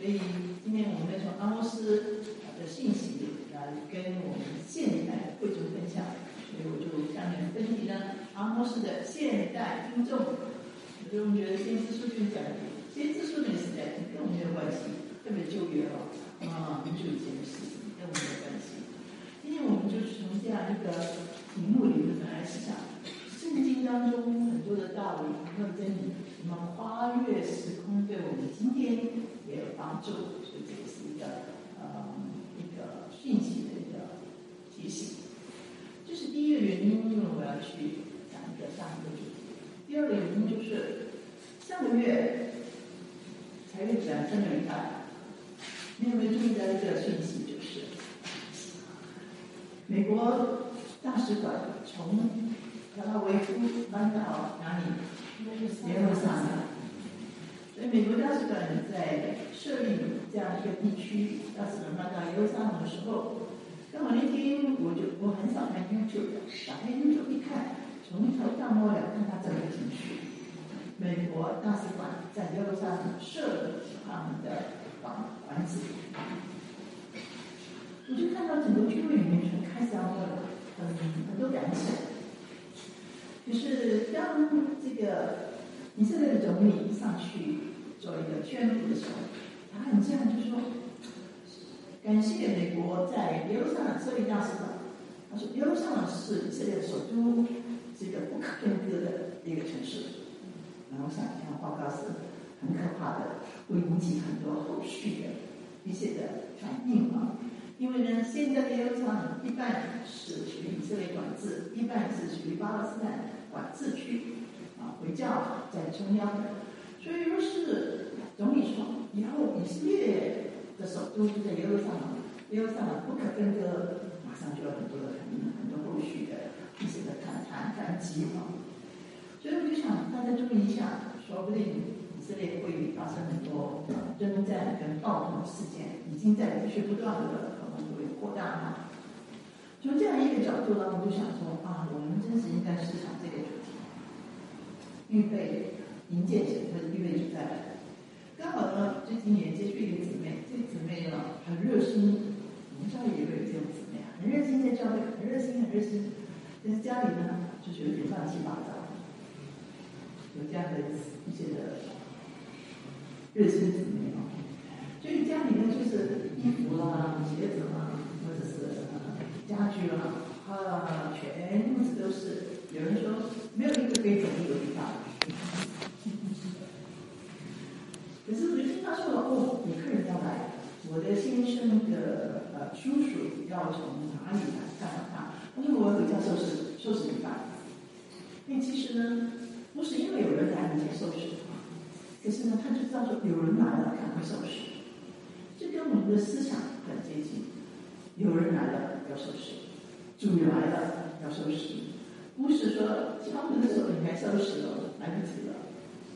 所以今天我们从阿莫斯的信息来跟我们现代贵族分享，所以我就下面分析呢阿莫斯的现代听众。所以我们觉得先知书卷讲，先知书卷时代跟我们没有关系，特别旧约哦啊，很久以前的事情跟我们没有关系。今天我们就是从这样一个题目里面来思想，圣经当中很多的道理和真理，那么跨越时空，对我们今天帮助，所以这也是一个呃一个讯息的一个提醒。这是第一个原因，因为我要去讲一个上一个主题。第二个原因就是上个月财运展生了一半，你有没有注意到一个讯息？就是美国大使馆从特拉维夫搬到哪里？耶路撒冷。所以美国大使馆在设立这样一个地区，大使馆搬到耶路撒冷的时候，刚好那天我就我很少看 YouTube，打开 YouTube 一看。从头到末了，看他整个情绪。美国大使馆在耶路撒冷设立他们的馆馆子，我就看到整个聚会里面全开箱了，很很多感想。就是当这个以色列的总理上去做一个宣布的时候，他很这样就说：“感谢美国在耶路撒冷设立大使馆。”他说：“耶路撒冷是以色列首都。”是一个不可分割的一个城市，然后想这样报告是很可怕的，会引起很多后续的一些的反应啊。因为呢，现在的耶路撒冷一半是属于以色列管制，一半是属于巴勒斯坦管制区啊，回教在中央的。所以，说是总理说以后以色列的首都就在耶路撒冷，耶路撒冷不可分割，马上就有很多的反应，很多后续的。一些的谈谈谈及啊，所以我就想，大家注意一下，说不定以色列会发生很多征战跟暴动事件，已经在持续不断的可能会扩大啊。从这样一个角度呢，我就想说啊，我们真是应该思想这个主题，预备迎接神的预备就在来。刚好呢，最近也接触一个姊妹，这姊妹呢很热心，我们教会也有这种姊妹啊，很热心在教会，很热心，很热心。但是家里呢，就是有点乱七八糟，有这样的一些的热心姊妹啊。所以家里呢，就是衣服啦、鞋子啦，或者是家具啦，啊，全屋子都是。有人说，没有一个可以整理的地方。可是我就听他说了，哦，有客人要来，我的先生叔叔要从哪里来看到他。他说：“我回家收拾收拾地板。那其实呢，不是因为有人来你才收拾，可是呢，他就知道说有人来了，赶快收拾。这跟我们的思想很接近。有人来了要收拾，主来了要收拾，不是说敲门的时候你还收拾了，来不及了。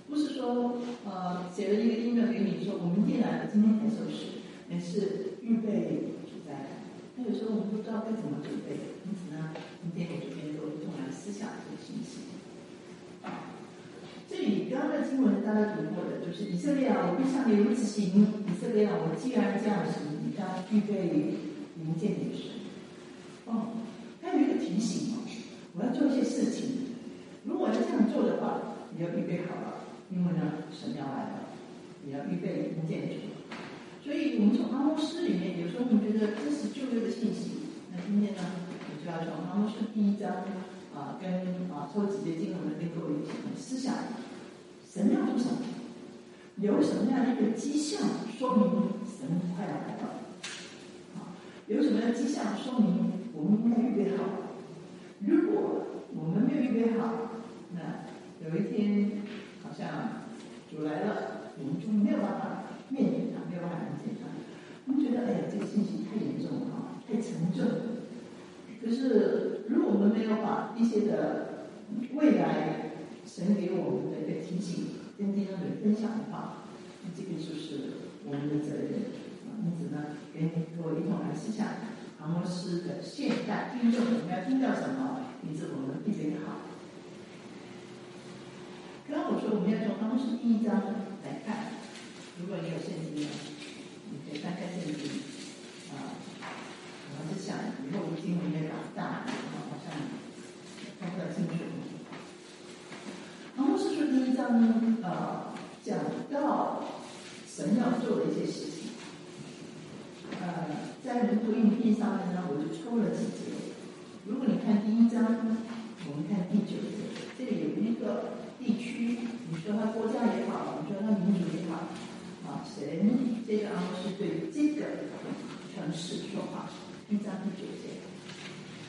不是说呃写了一个 email 给你说我明天来了，今天才收拾，而是预备。那有时候我们不知道该怎么准备。”因此呢，今天我这边做一种来思想这个信息。啊，这里刚刚的经文大家读过的，就是以色列啊，我必向你如此行。以色列啊，我既然这样行，你将预备迎接你的神。哦，还有一个提醒哦，我要做一些事情。如果要这样做的话，你要预备好了，因为呢，神要来了，你要预备迎接主。我们从阿摩斯里面，有时候我们觉得这是旧约的信息。那今天呢，我就要从阿摩斯第一章啊，跟啊抽几节经文跟各位一起思想，神要做什么？有什么样的一个迹象说明神快要来了？啊，有什么样的迹象说明我们应该预备好？如果我们没有预备好，那有一天好像主来了，我们就没有办法面对他，没有办法。哎呀，这个信息太严重了，太沉重。可是，如果我们没有把一些的未来神给我们的一个提醒，跟弟兄们分享的话，那这个就是我们的责任。因此呢，跟各位一同来思想阿摩斯的现代听众，我们要听到什么？因此，我们预备好。刚刚我说，我们要从阿摩斯第一章来看。如果你有圣经呢，你可以翻开圣经啊。我是想以后经文也长大，然后好像看不太清楚。然后是说第一章呢啊，讲到神要做的一些事情。呃，在门徒印片上面呢，我就抽了几节。如果你看第一章，我们看第九节，这里有一个地区，你说他国家也好，你说他民族也好，啊，神这个阿摩斯对这个城市说话。一章第九节。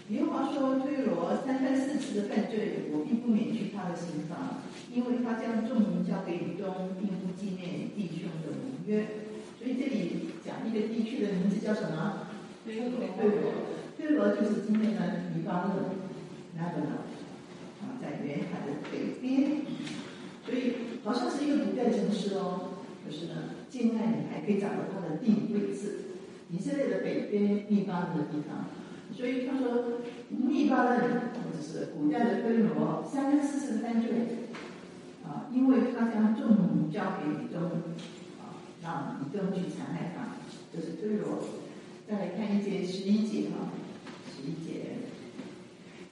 耶和华说：“推罗三番四次的犯罪，我并不免去他的刑罚，因为他将众民交给以东，并不纪念弟兄的盟约。所以这里讲一个地区的名字叫什么？推罗。推罗就是今天的黎巴嫩，那个呢？啊，在沿海的北边。所以好像是一个古代城市哦。可是呢，现在你还可以找到它的地理位置。以色列的北边，密巴嫩的地方。”所以他说，密巴嫩或者是古代的推罗三分四次犯罪，啊，因为他将众民交给以东，啊，让以东去残害他，这是推罗。再来看一节十一节哈，十一节，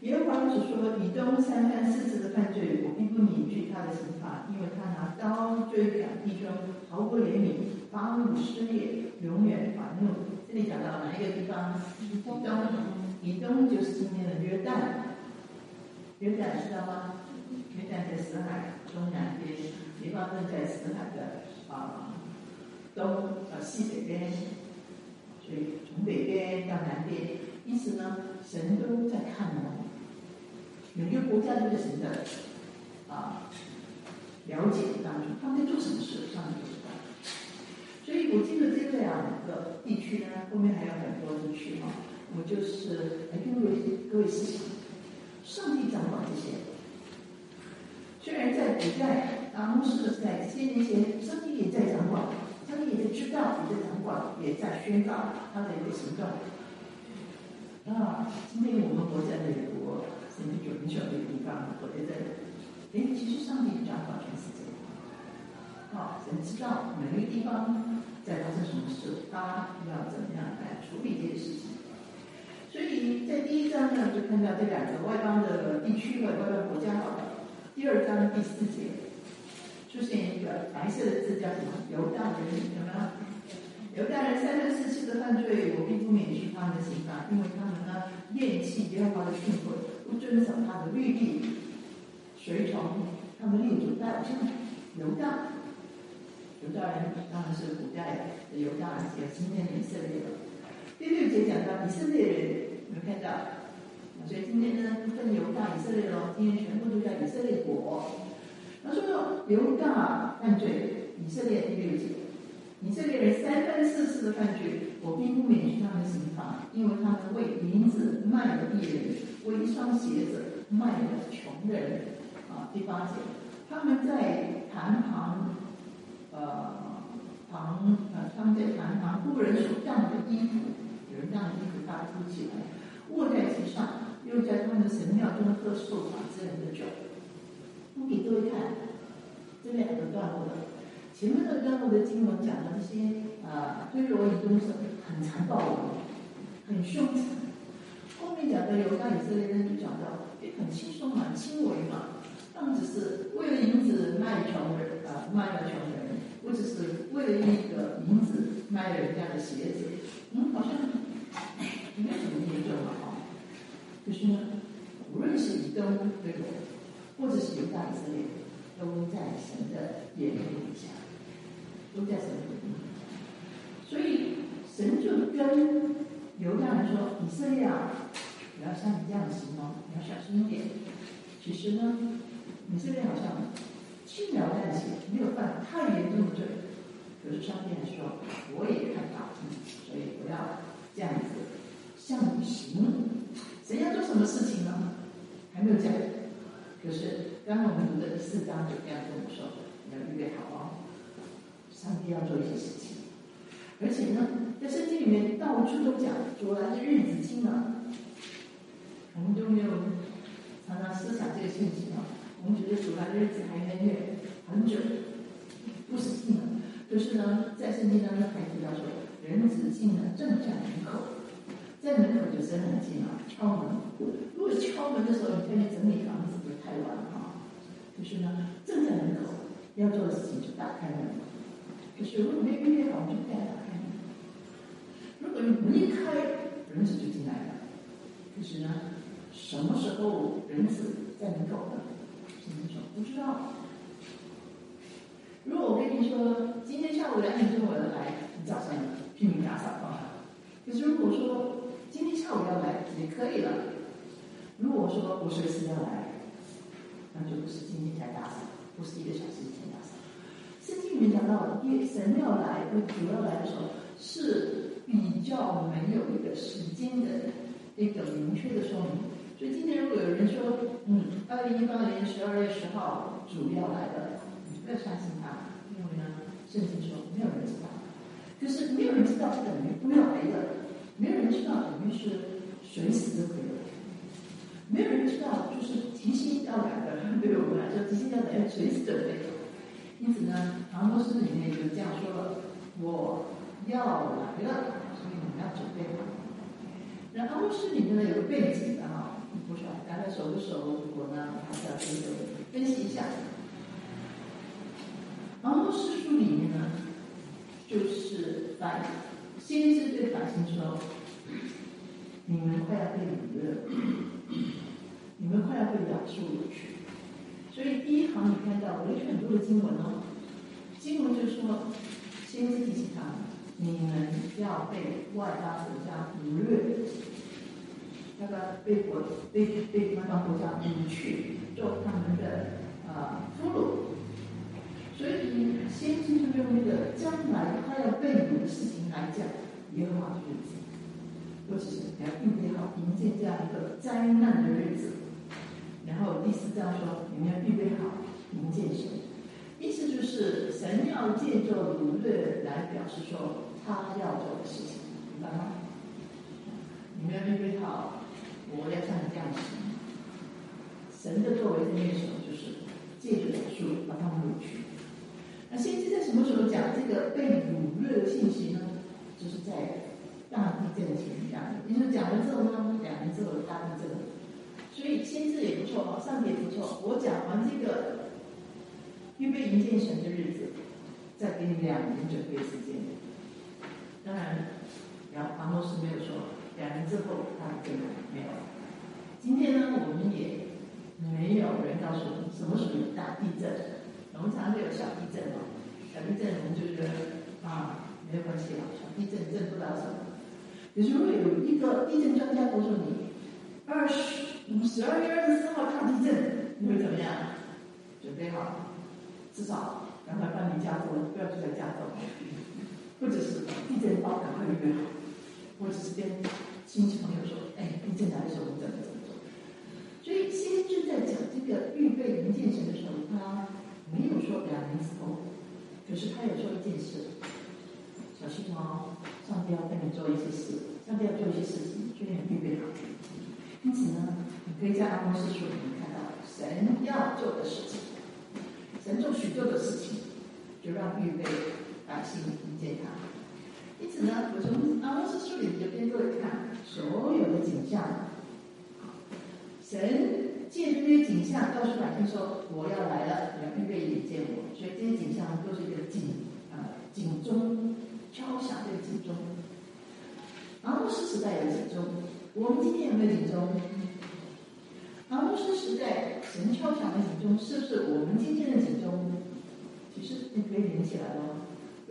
耶和华主说：以东三番四次的犯罪，我并不免去他的刑罚，因为他拿刀追赶弟兄，毫不怜悯，发怒撕裂，永远发怒。这里讲到哪一个地方？以东，以东就是今天的。约旦。约旦知道吗？约旦在死海东南边，黎巴嫩在死海的。啊东啊西北边，所以从北边到南边，因此呢，神都在看我们。每个国家都是神的。啊了解当中，他们在做什么事，上帝都知道。所以我记得这两个地区呢，后面还有很多地区哈。我就是来跟各位各位思想，上帝掌管这些。虽然在古代啊，牧师在千年前，上帝也在掌管，上帝也在知道，也在掌管，也在宣告他的一个行动。啊今天我们活在美国，甚至有很小的地方，我觉得，哎，其实上帝掌管全世界。啊，人知道每个地方在发生什么事，他要怎么样来处理这个事情。所以在第一章呢，就看到这两个外邦的地区和外邦国家。好了，第二章第四节出现一个白色的字，叫什么？犹大人什么？犹大人三分四次的犯罪，我并不免去他们的刑罚，因为他们呢厌弃耶和华的训诲，不遵守他的律例，随从他们列祖拜偶像。犹大。犹大人当然是古代的犹大人，有今天的以色列的。第六节讲到以色列人，有没有看到？所以今天呢，分犹大、以色列喽，今天全部都叫以色列国。那说到犹大犯罪，以色列第六节，以色列人三番四次的犯罪，我并不免去他们刑罚，因为他们为银子卖了艺人，为一双鞋子卖了穷人。啊，第八节，他们在坛旁。呃，旁呃，他们在谈旁故人所让的衣服，有人让衣服大凸起来，卧在其上，又在他们的神庙中喝受法之人的酒。我给各位看这两个段落的，前面的段落的经文讲的这些啊，推罗以东是很残暴的，很凶残。后面讲的犹大以色列人就讲到，也很轻松嘛，轻微嘛，他们只是为了银子。卖穷人啊，卖了穷人，或者是为了一个银子卖了人家的鞋子，嗯，好像没有什么严重啊。就是呢，无论是以东对不，或者是犹大以色列，都在神的眼皮底下，都在神的眼皮底下。所以神就跟犹大说：“以色列啊，不要像你这样行哦，你要小心一点。”其实呢，你这边好像轻描淡写，没有犯太严重的罪。可是上帝说：“我也看到，所以不要这样子向你行。”谁要做什么事情呢？还没有讲。可是刚刚我们读的第四章就这样跟我们说：“你要预备好哦，上帝要做一些事情。”而且呢，在圣经里面到处都讲主来的日子近了。我们都没有常常思想这个信息啊。我们觉得主来的日子还很远很久，不是近了。可是呢，在圣经当中还提到说，人子近了，正在门口。在门口就是很近啊，敲门。如果敲门的时候，你再去整理房子，就太晚了啊。就是呢，正在门口要做的事情就打开门。可是如果没预备好，我就不该打开门。如果你门一开，人子就进来了。可是呢，什么时候人子在门口呢？不知道。如果我跟你说，今天下午两点钟我要来，你早上拼命打扫啊。可是如果说，今天下午要来也可以了。如果说我随时要来，那就不是今天才打扫，不是一个小时以前打扫。圣经里面讲到，耶神要来，主要来的时候是比较没有一个时间的一个明确的说明。所以今天如果有人说，嗯，二零一八年十二月十号主要来了，你不要相信他，因为呢，圣经说没有人知道，就是没有人知道等于不要来的。没有人知道等于是随时都可以，没有人知道就是提心吊胆的，对我们来说提心吊胆要随时准备。因此呢，《唐摩斯》里面就这样说了：“我要来了，所以你们要准备好。”那《唐摩斯》里面呢有个背景的哈，不是大家熟不熟？我呢还是要跟各位分析一下。《唐摩斯》书里面呢，就是把。先知对百姓说：“你们快要被掳了，你们快要被亚述去。”所以第一行你看到，我有很多的经文哦。经文就说：“先知提醒他们，你们要被外邦国家掳，被国被被外邦国家掳去，做他们的啊俘虏。”所以先知就用那个将来他要被掳的事情来讲。耶和华的日子，或者是你要预备好迎接这样一个灾难的日子。然后第四章说，你们要预备好迎接神，意思就是神要借着掳掠来表示说他要做的事情，明白吗？你们要预备好，我要像你这样行。神的作为在那时候就是借着耶稣把他们掳去。那先知在什么时候讲这个被掳掠的信息呢？就是在大地震前讲的，你说讲完之后呢，两年之后大地震，所以先知也不错哈，上帝也不错。我讲完这个预备迎接神的日子，再给你两年准备时间。当然，然后阿莫斯没有说两年之后大地震没有了。今天呢，我们也没有人告诉我们什么属于大地震，我们常常有小地震嘛，小地震我们就觉得啊。没有关系了，小地震震不了什么。可是如果有一个地震专家告诉你，二十十二月二十四号大地震，你会怎么样？准备好，至少赶快搬离加州，不要住在加州，或者是地震报赶快预备好，或者是跟亲戚朋友说，哎，地震来的时候我们怎么怎么做？所以先知在讲这个预备迎接神的时候，他没有说两年之后，可是他有说一件事。小心哦，上帝要跟你做一些事，上帝要做一些事情，所以你预备好。因此呢，你可以在阿摩斯书里面看到神要做的事情，神做许多的事情，就让预备百姓迎接他。因此呢，我从阿摩斯书里就跟各位看所有的景象。神借这些景象告诉百姓说：“我要来了，你要预备迎接我。”警钟敲响这个警钟。阿摩斯时代有警钟，我们今天有没有警钟？阿摩斯时代神敲响的警钟，是不是我们今天的警钟？其实你可以连起来了。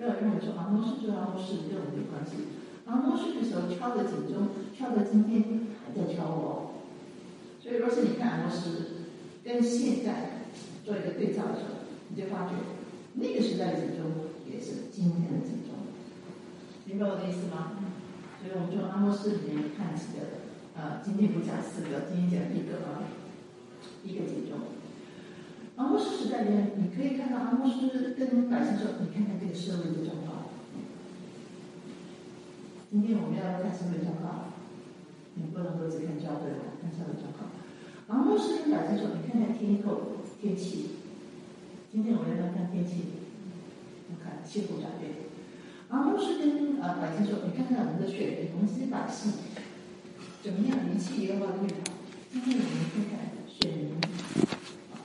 不要认为说阿摩斯就阿摩斯跟我没关系。阿摩斯的时候敲的警钟，敲到今天还在敲我。所以，若是你看阿摩斯跟现在做一个对照的时候，你就发觉那个时代的警钟也是今天的警钟。明白我的意思吗？所以我们从阿摩斯里面看几个，呃，今天不讲四个，今天讲一个啊，一个警钟。阿摩斯时代里面，你可以看到阿摩斯跟百姓说：“你看看这个社会的状况。”今天我们要看社会状况，你不能够只看教会了，看社会状况。阿摩斯跟百姓说：“你看看天候、天气。”今天我们要看天气，我看气候转变。阿摩斯跟啊百姓说：“你看看我们的选民，我们这些百姓怎么样？离弃耶和华的律法。今天我们看看选民。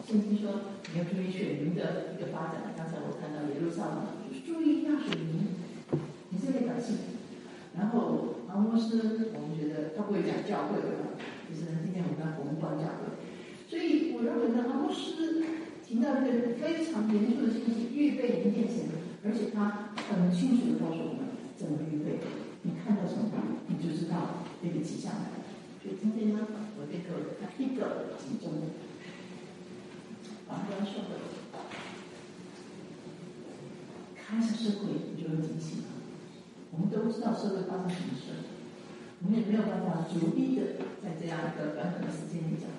圣经说你要注意选民的一个发展。刚才我看到耶路撒冷，就是注意大选民，你这些百姓。然后阿摩斯，我们觉得他不会讲教会的。”就是今天我们要宏观教会，所以我认为呢，阿摩斯提到一个非常严肃的信息：预备明天前，而且他很清楚的告诉我们怎么预备。你看到什么，你就知道那个迹象来了。所以今天呢，我这个一个集中，反观社会，看一下社会你就会惊醒了。我们都知道社会发生什么事。我们也没有办法逐一的在这样一个短短的时间里讲。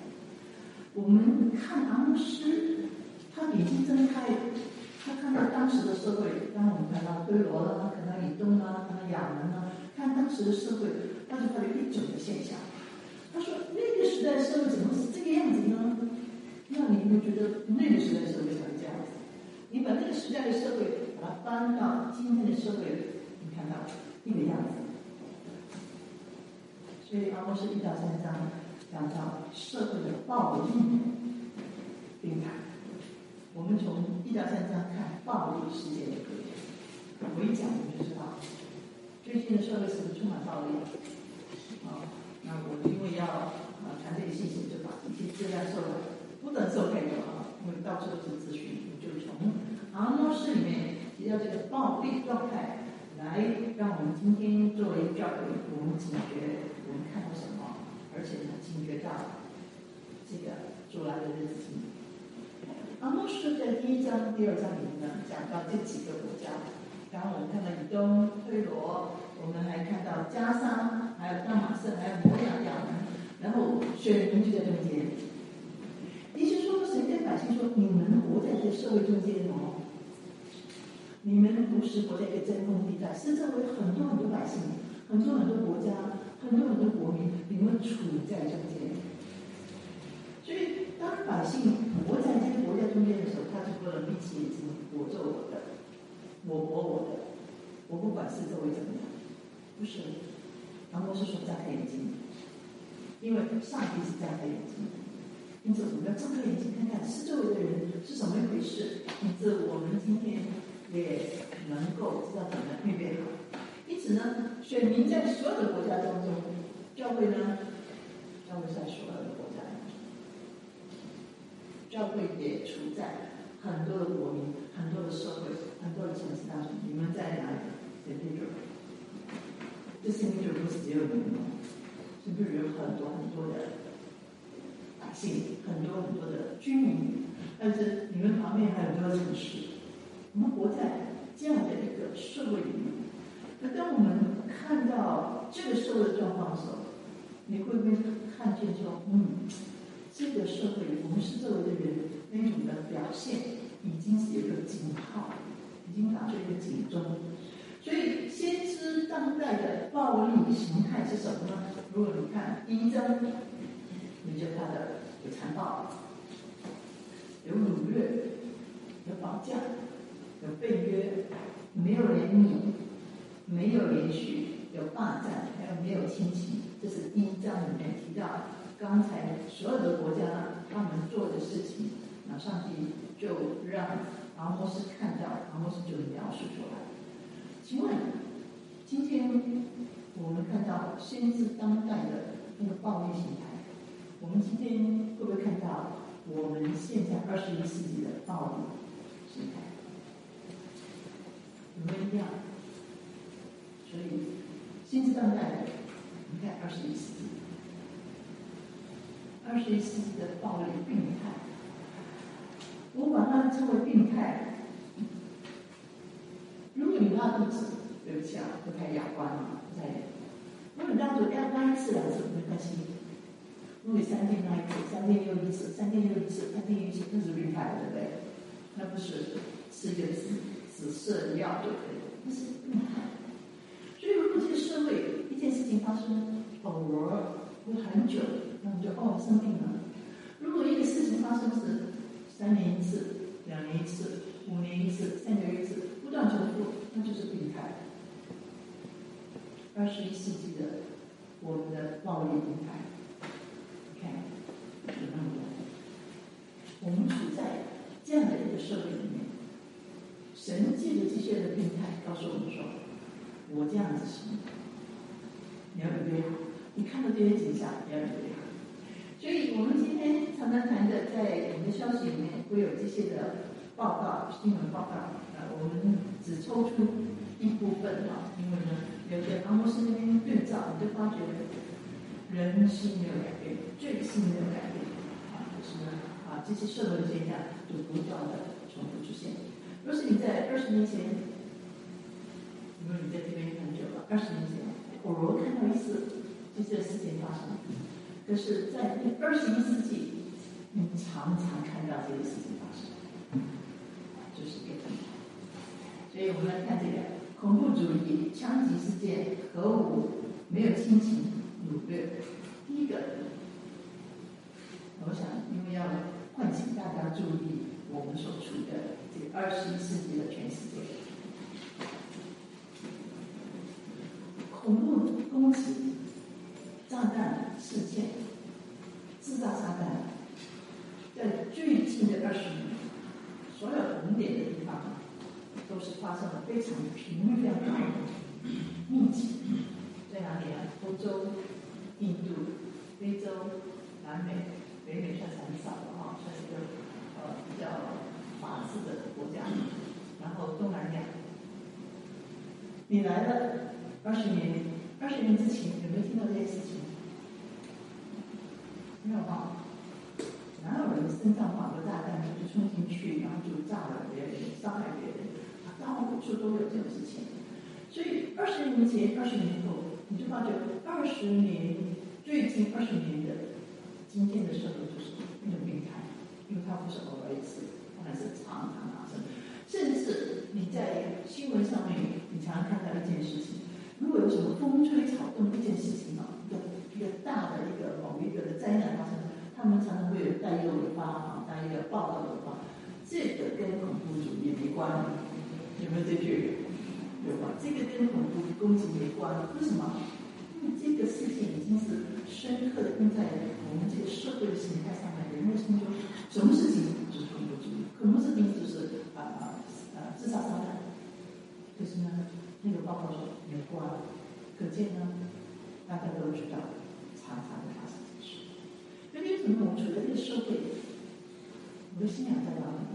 我们看阿姆斯，他眼睛睁开，他看到当时的社会，当我们看到推罗了，他看到以东啊，看到亚门啊，看当时的社会，他就发现一种的现象。他说那个时代社会怎么是这个样子呢？那你有没有觉得那个时代社会才是这样子？你把那个时代的社会把它搬到今天的社会，你看到那个样子。所以，阿摩斯一到三章讲到社会的暴力平台。我们从一到三章看暴力事件的格局。我一讲，我们就知道最近的社会是不是充满暴力？啊，那我们因为要啊传这个信息，就把一些资料收了，不能收太多啊，因为到处都是资讯，就从阿诺斯里面提到这个暴力状态，来让我们今天作为教会，我们警觉。我们看到什么？而且呢，警觉到这个主来的日子。阿诺斯在第一章、第二章里面呢，讲到这几个国家。然后我们看到以东、推罗，我们还看到加沙，还有大马色，还有摩亚、亚。然后选民就在中间。也就是说，神跟百姓说：“你社会中间哦，你们不是活在一个真空地带，是周围很多很多百姓，很多很多国家。”很多很多国民，你们处在中间，所以当百姓活在这个国家中间的时候，他就不能闭起眼睛，我做我的，我活我的，我不管四周围怎么样，不是。然后是说张开眼睛，因为上帝是张开眼睛的，因此我们要睁开眼睛看看四周围的。人是怎么一回事，以致我们今天也能够知道怎么预备好。因此呢，选民在所有的。国家当中，教会呢，教会在所有的。国家当中，教会也处在很多的。国民、很多的。社会、很多的。城市当中。你们在哪里？在这种，这些民主不是只有你们，是不是有很多很多的。百姓，很多很多的居民？但是你们旁边还有很多城市，我们活在这样的一个社会里面。那当我们看到这个社会状况的时候，你会不会看见说，嗯，这个社会我们是周围的人那种的表现，已经是有个警号，已经打出一个警钟。所以，先知当代的暴力形态是什么呢？如果你看第一章，你就看到有残暴，有掳掠，有绑架，有被约，没有怜悯。没有连续，有霸占，还有没有亲情，这是第一章里面提到刚才所有的国家他们做的事情，那上帝就让阿摩斯看到，阿摩斯就描述出来。请问，今天我们看到先知当代的那个暴力形态，我们今天会不会看到我们现在二十一世纪的暴力形态？有没有一样？所以，新时代的，你看二十一世纪，二十一世纪的暴力病态，我把它称为病态。如果你拉肚子，对不起啊，不太雅观嘛，在。如果你拉肚子要拉一次两次没关系，如果三天拉一次，三天又一次，三天又一次，三天一次，那是病态，对不对？那不是吃一个紫紫色药就可以，那是病态。所以如果这个社会一件事情发生偶尔或很久，那么就哦生病了。如果一个事情发生是三年一次、两年一次、五年一次、三年一次。不断重复，那就是病态。二十一世纪的我们的暴力病态，你看有那么多。我们处在这样的一个社会里面，神借着这些的病态告诉我们说：“我这样子行，你要预备好。你看到这些景象，你要预备好。”所以，我们今天常常谈的，在我们的消息里面会有这些的报道、新闻报道。呃我们只抽出一部分啊，因为呢，有些阿摩斯那边对照，你就发觉人是没有改变，罪是没有改变，这些社会现象就不断的重复出现。若是你在二十年前，因为你在这边很久了，二十年前偶尔看到一次就这事情发生，可是在二十一世纪，你常常看到这些事情发生，就是这个。所以我们来看这个恐怖主义、枪击事件、核武、没有亲情、掳掠。第一个，我想因为要唤醒大家注意我们所处的这个二十一世纪的全世界，恐怖攻击、炸弹事件、制造炸弹，在最近的二十年，所有红点的地方。都是发生了非常频率量高、密集，在哪里啊？欧洲、印度、非洲、南美、北美算是很少的哈，算是一个呃比较法治的国家。然后东南亚，你来了二十年，二十年之前有没有听到这些事情？没有哈？哪有人身上绑个炸弹就是冲进去，然后就炸了别人，伤害别人？到处都有这种事情，所以二十年前、二十年后，你就发觉二十年最近二十年的今天的社会就是那种病态，因为它不是偶尔一次，它还是常常发生。甚至你在新闻上面，你常常看到一件事情，如果有什么风吹草动一件事情啊，一个一个大的一个某一个的灾难发生，他们常常会有带有尾巴啊，带一个报道的话，这个跟恐怖主义没关。有没有这句？有吧？这个跟恐怖攻击没关，为什么？因为这个事件已经是深刻的印在我们这个社会的形态上面，人们心中，什么事情就是恐怖主义，恐怖事情就是啊啊啊自杀杀弹。可是呢，那个报告说没关，可见呢，大家都知道，常常会发生这事。那为什么我们处在这个社会，我的信仰在哪里？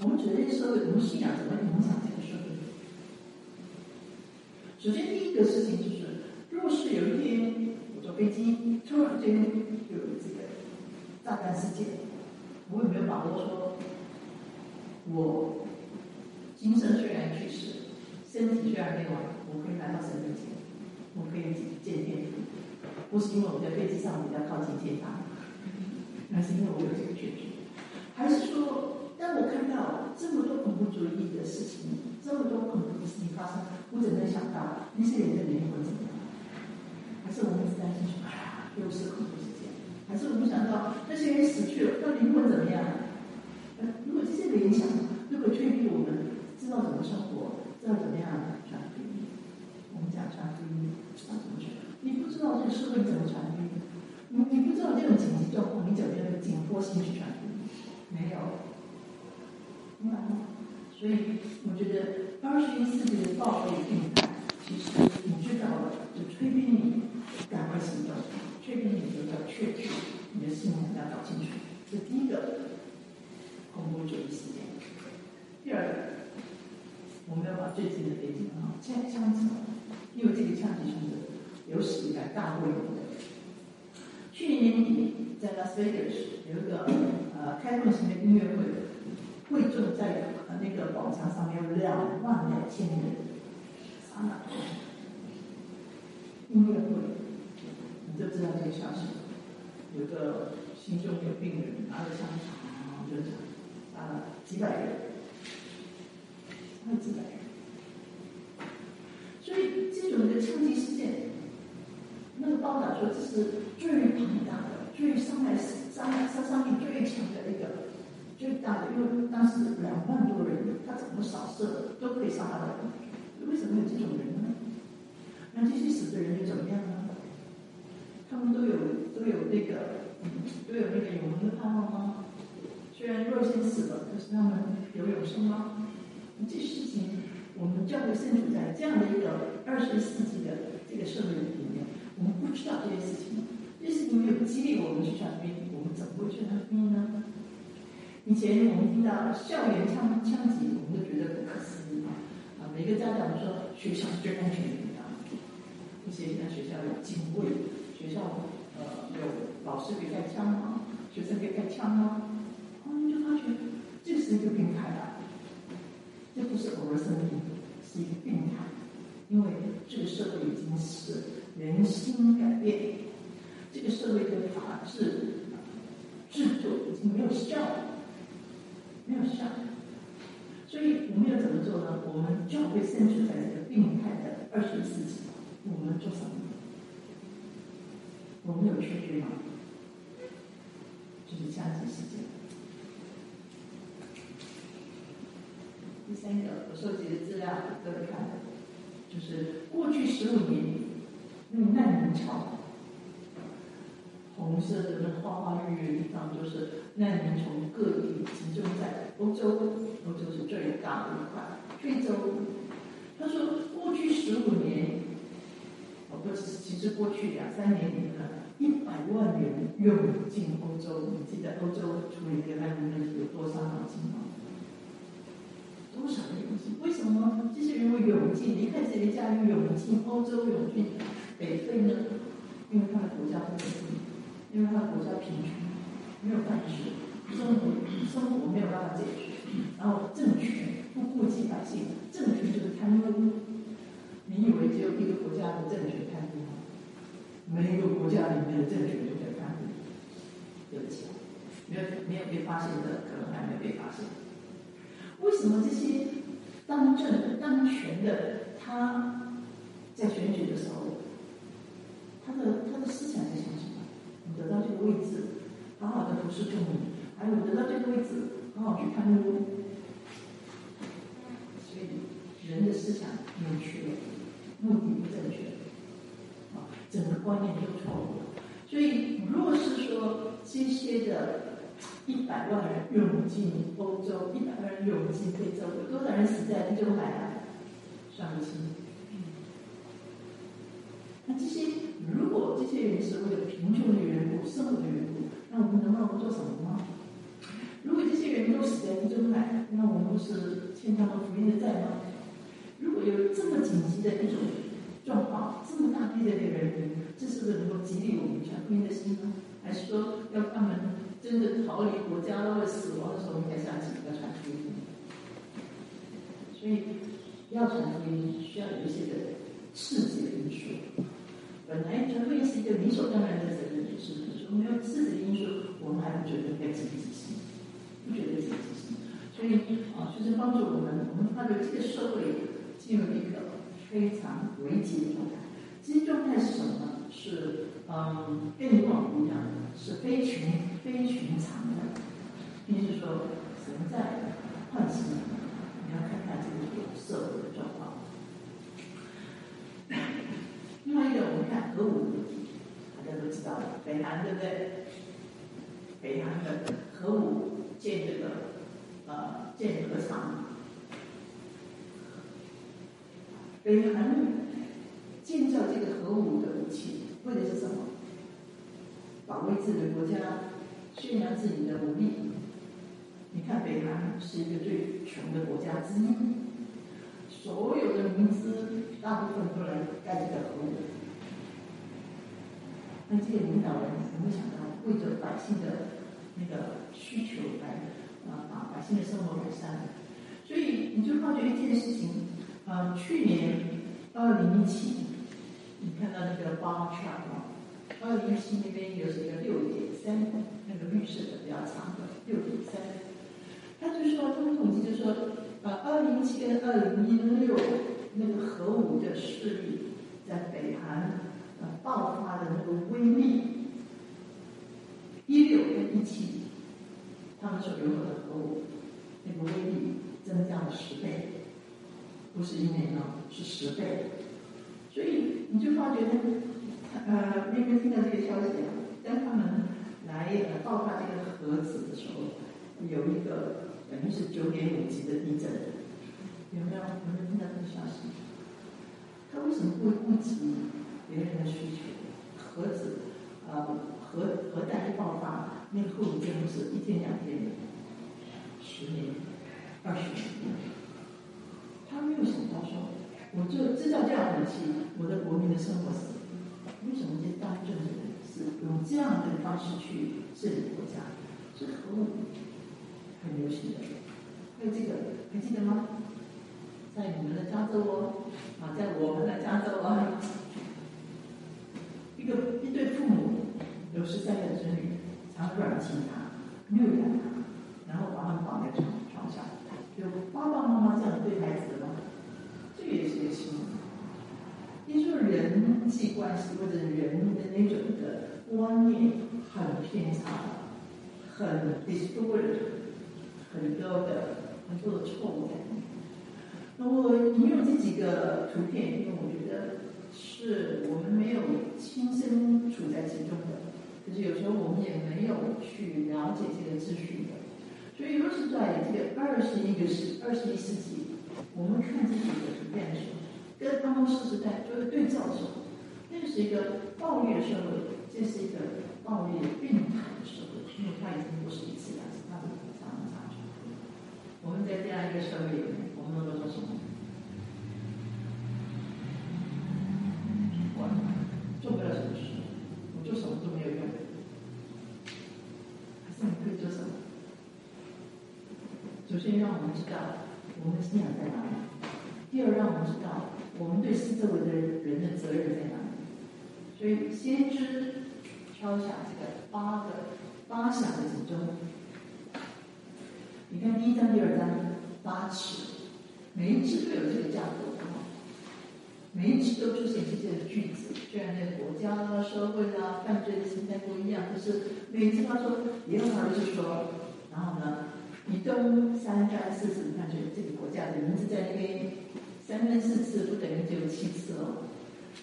我们觉得这个社会，我们信仰怎么影响这个社会？首先，第一个事情就是，飞机，突然间有这个炸弹事件，我有没有把握说，我今生虽然去世，身体虽然没亡，我可以来到神面前，我可以见天父？不是因为我在飞机上比较靠近天堂，那是因为我有这个确据，还是说？当我看到这么多恐怖主义的事情，这么多恐怖的事情发生，我怎能想到那些人的灵魂怎么？还是我们只担心说，哎呀，又是恐怖事件？还是我们想到那些人死去了，那灵魂怎么样？如果这些联想，如果劝逼我们知道怎么生活，知道怎么样传福音，我们讲传福音，知道怎么传？你不知道这个社会怎么传福音？你你不知道这种紧急状况，你怎么样紧迫性去传福音？没有。明白吗？所以我觉得二十一世纪的暴力病态，其实你知道了，就催逼你赶快行动，催逼你就要确定你的信仰要搞清楚。这第一个恐怖主义事件。第二个，我们要把最近的背景啊，枪枪击，因为这个枪击是有史以来大规模的。去年年底在拉斯维加斯有一个呃开放性的音乐会。会众在呃那个广场上面有两万两千人，啊，音乐会，就知道这个消息。有个心中有病人拿着枪，然后就杀了几百人，杀了几百人。所以这种的枪击事件，那个报道说这是最庞大的、最伤害、伤、杀伤力最强的一个。最大的，因为当时两万多人，他怎么扫射都可以杀到人。为什么有这种人呢？那这些死的人又怎么样？个都有那个永恒的盼望吗？虽然若先死了，可是他们有永生吗？这事情，我们教会身处在这样的一个二十世纪的这个社会里面，我们不知道这些事情。这些事情没有激励我们去传福音，我们怎么会去传福音呢？以前我们听到校园枪枪击，我们都觉得不可思议啊！啊，每个家长都说学校是最安全的地方。一些在学校有警卫，学校老师别开枪啊？学生别开枪啊？我们就发觉这是一个病态啊！这不是偶尔生病，是一个病态，因为这个社会已经是人心改变，这个社会的法治制度已经没有效了。没有效，所以我们要怎么做呢？我们就会生存在这个病态的二十一世纪，我们做什么？我们有确据吗？就是。第三个，我收集的资料各位看，就是过去十五年那个难民潮。红色的那花花绿绿的地方，就是难民从各地集中在欧洲，欧洲是最大的一块。非洲，他说过去十五年，哦不，其实过去两三年里呢，一百万人涌进欧洲。你记得欧洲处理这个难民问题有多伤脑筋吗？多少人涌进？为什么这些人会涌进？离开自己的家园涌进欧洲，涌进北非呢？因为他的国家不稳定。因为他的国家贫穷，没有饭吃，生活生活没有办法解决，然后政权不顾及百姓，政权就是贪污。你以为只有一个国家的政权贪污每一个国家里面的政权都在贪污，对不起，没有没有被发现的，可能还没有被发现。为什么这些当政当权的他在选举的时候，他的他的思想在想什么？得到这个位置，好好的服侍众民，还有得到这个位置，好好去贪污。所以人的思想扭曲了，目的不正确，整个观念就错误了。所以，如果是说这些的一百万人涌进欧洲，一百万人涌进非洲，有多少人死在地中海啊？算不清。那这些。如果这些人是为了贫穷的缘故、生活的缘故，那我们能让他们做什么呢？如果这些人都死在地中海，那我们不是欠他们福音的债吗？如果有这么紧急的一种状况，这么大批的人员，这是不是能够激励我们全福音的心呢？还是说要他们真的逃离国家或者死亡的时候，我们才想起要传福音？所以要传福音，需要有一些的刺激的因素。本来传福音是一个理所当然的责任，是不是？没有刺激因素，我们还不觉得该积极执行，不觉得积极执行。所以啊，就是帮助我们，我们发觉这个社会进入一个非常危急的状态。这些状态是什么呢？是嗯，跟以往不一样的，是非群非寻常的。并是说，神在唤醒你要看看这个社会的状况。另外一个，我们看核武问题，大家都知道了，北韩对不对？北韩的核武建这个呃建核厂，北韩建造这个核武的武器，为的是什么？保卫自己的国家，宣扬自己的武力。你看，北韩是一个最穷的国家之一，所有的民资大部分都来盖这个核武。那这些领导人有没有想到，为着百姓的那个需求来啊，把百姓的生活改善？所以你就发觉一件事情，呃，去年二零一七，你看到那个 bar chart 吗？二零一七那边有一个六点三，那个绿色的比较长的六点三，他就说，他们统计就说，呃，二零一七跟二零一六那个核武的势力在北韩呃爆发的那个威力，一六跟一七，他们所拥有的核武那个威力。增加了十倍，不是一年啊，是十倍。所以你就发觉呢，呃，那边听到这个消息啊，当他们来呃爆发这个核子的时候，有一个等于是九点五级的地震，有没有？有没有听到这个消息？他为什么会顾及别人的需求？核子呃核核弹一爆发，那个后遗症是一天两天，十年。二十年，为什么他说，我就制造这样的武器，我的国民的生活是为什么这些当政的人是用这样的方式去治理国家？这核武很流行的，还有这个还记得吗？在你们的加州哦，啊，在我们的加州啊，一个一对父母有十三个子女，常软禁他，虐待他，然后把他们绑在床床上。就爸爸妈妈这样对孩子这个也是一个新闻。你说人际关系或者人的那种的观念很偏差，很 distorted，很多的很多的错误。那我引用这几个图片，因为我觉得是我们没有亲身处在其中的，可是有时候我们也没有去了解这个资讯的。所以，尤其在这个二十一个世、二十一世纪，我们看这几跟他们世时代做对照的时候，那是一个暴力的社会，这是一个暴力病态的社会，因为它已经不是一次两次，它是常常重复。我们在这样一个社会里面，我们能够做什么？我做不了什么事，我做什么都没有用。还是你可以做什么？首先让我们知道我们的信仰在哪里；第二，让我们知道我们对四周围的人的责任在哪里。所以，先知敲响这个八个八响的警钟。你看第一章、第二章，八尺，每一次都有这个架构，每一次都出现这些句子。虽然那个国家啊、社会啊、犯罪的形态不一样，可是每一次他说，耶和华就说，然后呢？以东三番四次，你看，就这个国家的名字在那边三分四次，不等于只有七次哦。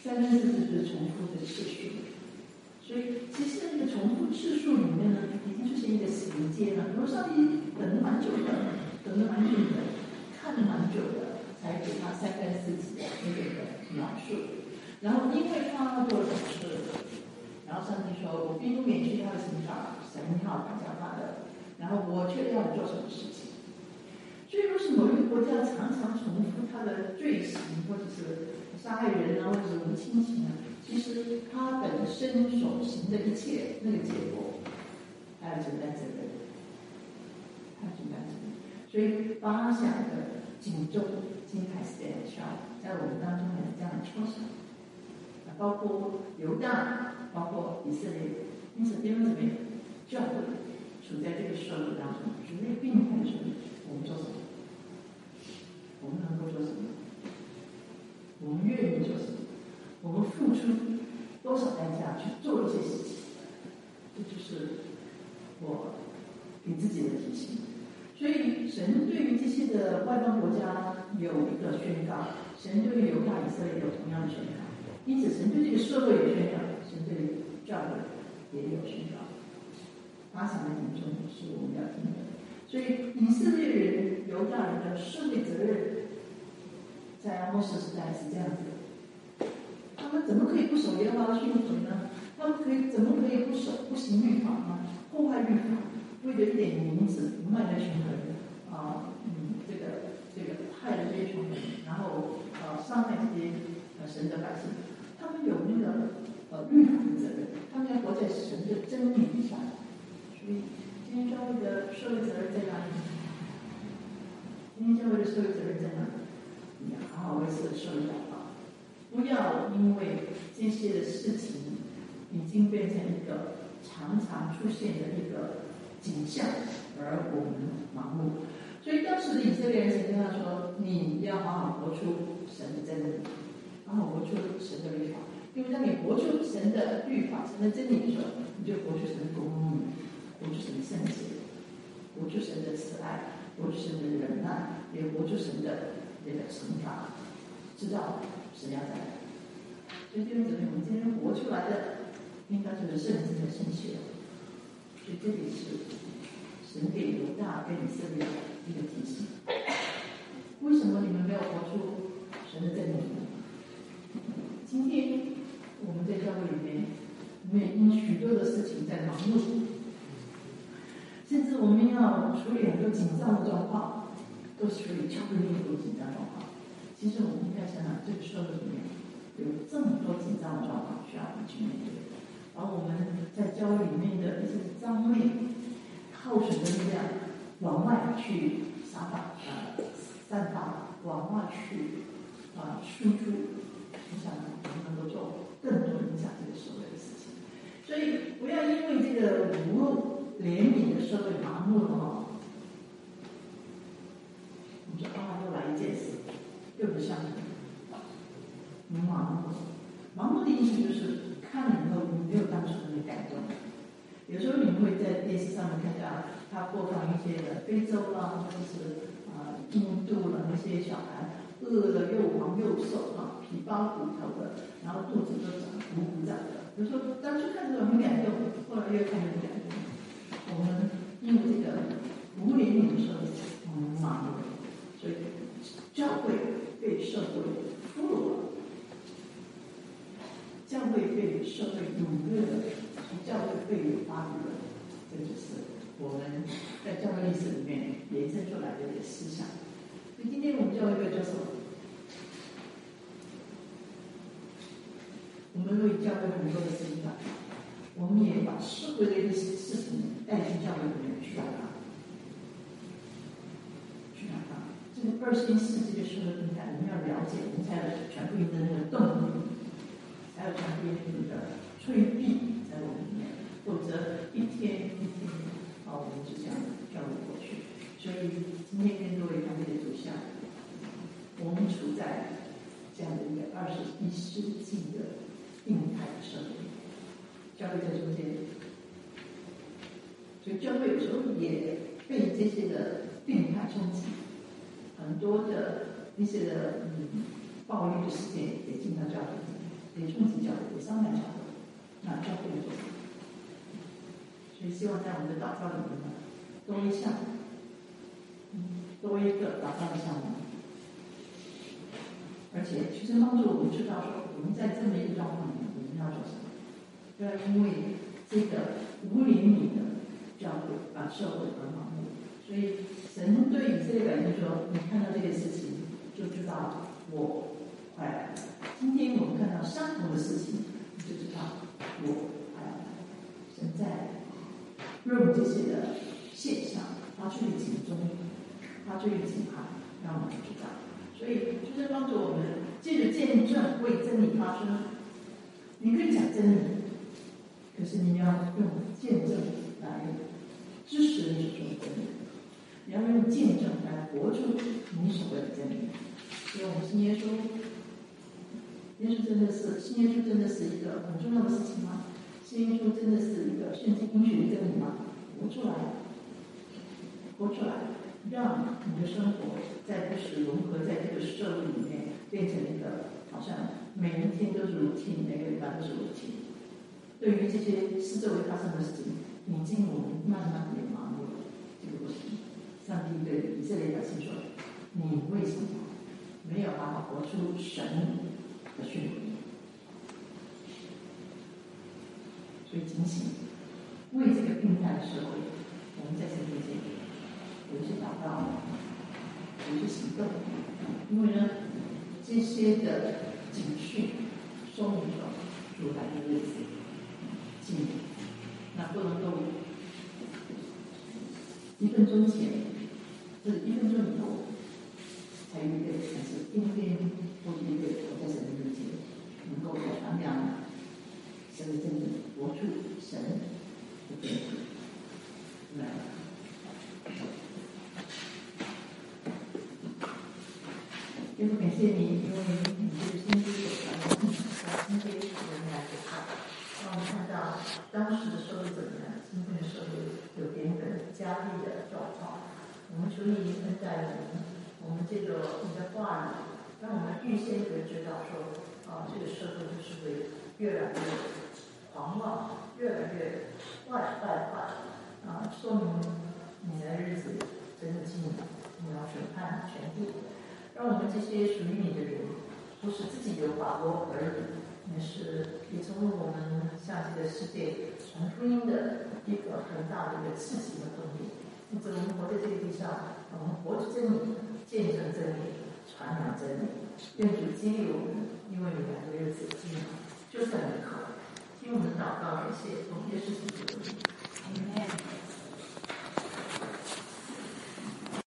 三分四次就是重复的次数，所以其实那个重复次数里面呢，已经出现一个时间了。罗上帝等了蛮久的，等了蛮久的，看了蛮久的，才给他三分四次的那个描述。然后因为他做了事，然后上帝说：“我并不免去他的刑罚，神要管教他的。”然后我却要做什么事情？所以，若是某一个国家常常重复他的罪行，或者是杀害人啊，或者是无亲情啊，其实他本身所行的一切那个结果，他要承担责任，他承担责任。所以，八响的警钟今天还是在敲，在我们当中还是这样敲响。包括犹大，包括以色列，因此弟兄姊妹，教会。处在这个社会当中，处在病态的社会，我们做什么？我们能够做什么？我们愿意做什么？我们付出多少代价去做一些事情？这就是我给自己的提醒。所以，神对于这些的外邦国家有一个宣告，神对于犹大以色列有同样的宣告。因此，神对这个社会有宣告，神对教会也有宣告。发响的严重是我们要听的，所以以色列人、犹大人的社会责任，在阿摩斯时代是这样子，他们怎么可以不守耶和华的训诲呢？他们可以怎么可以不守不行律法呢？破坏律法，为了一点名字，卖了穷人啊，嗯，这个这个害了这些穷人，然后啊伤害这些呃神的百姓，他们有那个呃律法的责任，他们要活在神的真理上，所以今天教会的社会责任在哪里？今天教会的社会责任在哪？要好好为这个社会祷告，不要因为这些的事情已经变成一个常常出现的一个景象，而我们盲目。所以当时的以色列人曾经他说：“你要好好活出神的真理，好好活出神的律法。因为当你活出神的律法、神的真理的时候，你就活出神的公义，活出神的圣洁，活出神的慈爱。”活出神的忍耐，也活出神的那个惩罚，知道神要在。所以弟兄姊妹，我们今天活出来的，应该就是圣经的圣血。所以这里是神给犹大跟以色列的一个提醒：为什么你们没有活出神的真理？今天我们在教会里面，我们也因许多的事情在忙碌。甚至我们要处理很多紧张的状况，都是处理教会内部紧张状况。其实我们应该想想，这个社会里面有这么多紧张的状况需要我们去面对，而我们在教会里面的一些张力、靠神的力量往外去撒发、呃散发，往外去啊输出，我想我们能够做更多影响这个社会的事情。所以不要因为这个无。怜悯的社会麻木了哈，你说啊，又来一件事，又不像你盲目。盲目的意思就是看了以后你没有当初那么感动。有时候你会在电视上面看到他播放一些的非洲啦，或者是啊印度的那些小孩，饿的又黄又瘦啊，皮包骨头的，然后肚子都长鼓鼓胀的。有时候当初看着很感动，后来越看越感动。我们因为这个无怜悯的社会，我们盲目，所以教会被社会俘虏了，教会被社会掳掠了，教会被发育了，这就是我们在教会历史里面延伸出来的一个思想。所以今天我们教会要做什么？我们为教会很多的事情啊。我们也把社会的一些事情带进教会里面去让它，去让它。这个二十一世纪的社会，我们要了解，我们才有全部音的那个动力，才有传福音的催逼在我们里面。否则，一天一天，啊，我们就这样跳入过去。所以，今天跟各位团队的主下，我们处在这样的一个二十一世纪的病态的社会。教会在中间，所以教会有时候也被这些的病态冲击，很多的那些的嗯暴力的事件也进到教会里面，也冲击教会，也伤害教会。那教会做什么？所以希望在我们的祷告里面呢，多一项，嗯多一个祷告的项目，而且其实帮助我们知道说，我们在这么一个状况里面，我们要做什么。不要因为这个无怜悯的教会把社会而盲目。所以神对以色列百姓说：“你看到这个事情，就知道我快来了。今天我们看到相同的事情，你就知道我快来了。神在用这些的现象，他去警钟，他去警判，让我们知道。所以就是帮助我们借着见证为真理发声。你可以讲真理。”可是你要用见证来支持你所说的真理，你要用见证来活出你所谓的真理。所以我们信耶稣，耶稣真的是信耶稣真的是一个很重要的事情吗？信耶稣真的是一个圣经应许的真理吗？活出来，活出来，让你的生活在不是融合在这个社会里面，变成一个好像每一天都是如期，每个礼拜都是如期。对于这些四周围发生的事情，已经我们慢慢也麻木了。这个不行。上帝对以色列百姓说：“你为什么没有办法活出神的训练。所以警醒，为这个病态的社会，我们在这里这里有一些祷告，有一些行动，因为呢，这些的警讯说明了主来的日子近，那不能够一分钟前，这一分钟以后才预备，还是天天都预备，我在神的面前能够传扬。真真正活出神的本质来。也不感谢你，因为你是新约所传的，从新约人来给他，让我们看到当时的社会怎么样，今天的社会有点本加厉的状态。我们求你恩待我们，我们这个你的话语，让我们预先可以知道说，啊，这个社会就是会越来越。狂妄越来越坏坏坏啊！说明你的日子真的近了，你要审判全地，让我们这些属于你的人，不是自己有把握而已，也是也成为我们向这个世界传福音的一个很大的一个刺激的。因此，我们活在这个地上，我们活着真理，见证真理，传扬真理，愿主激励我们，因为你来的日子近了，就在门口。听我们祷告，感谢，奉耶稣基督的名，阿门。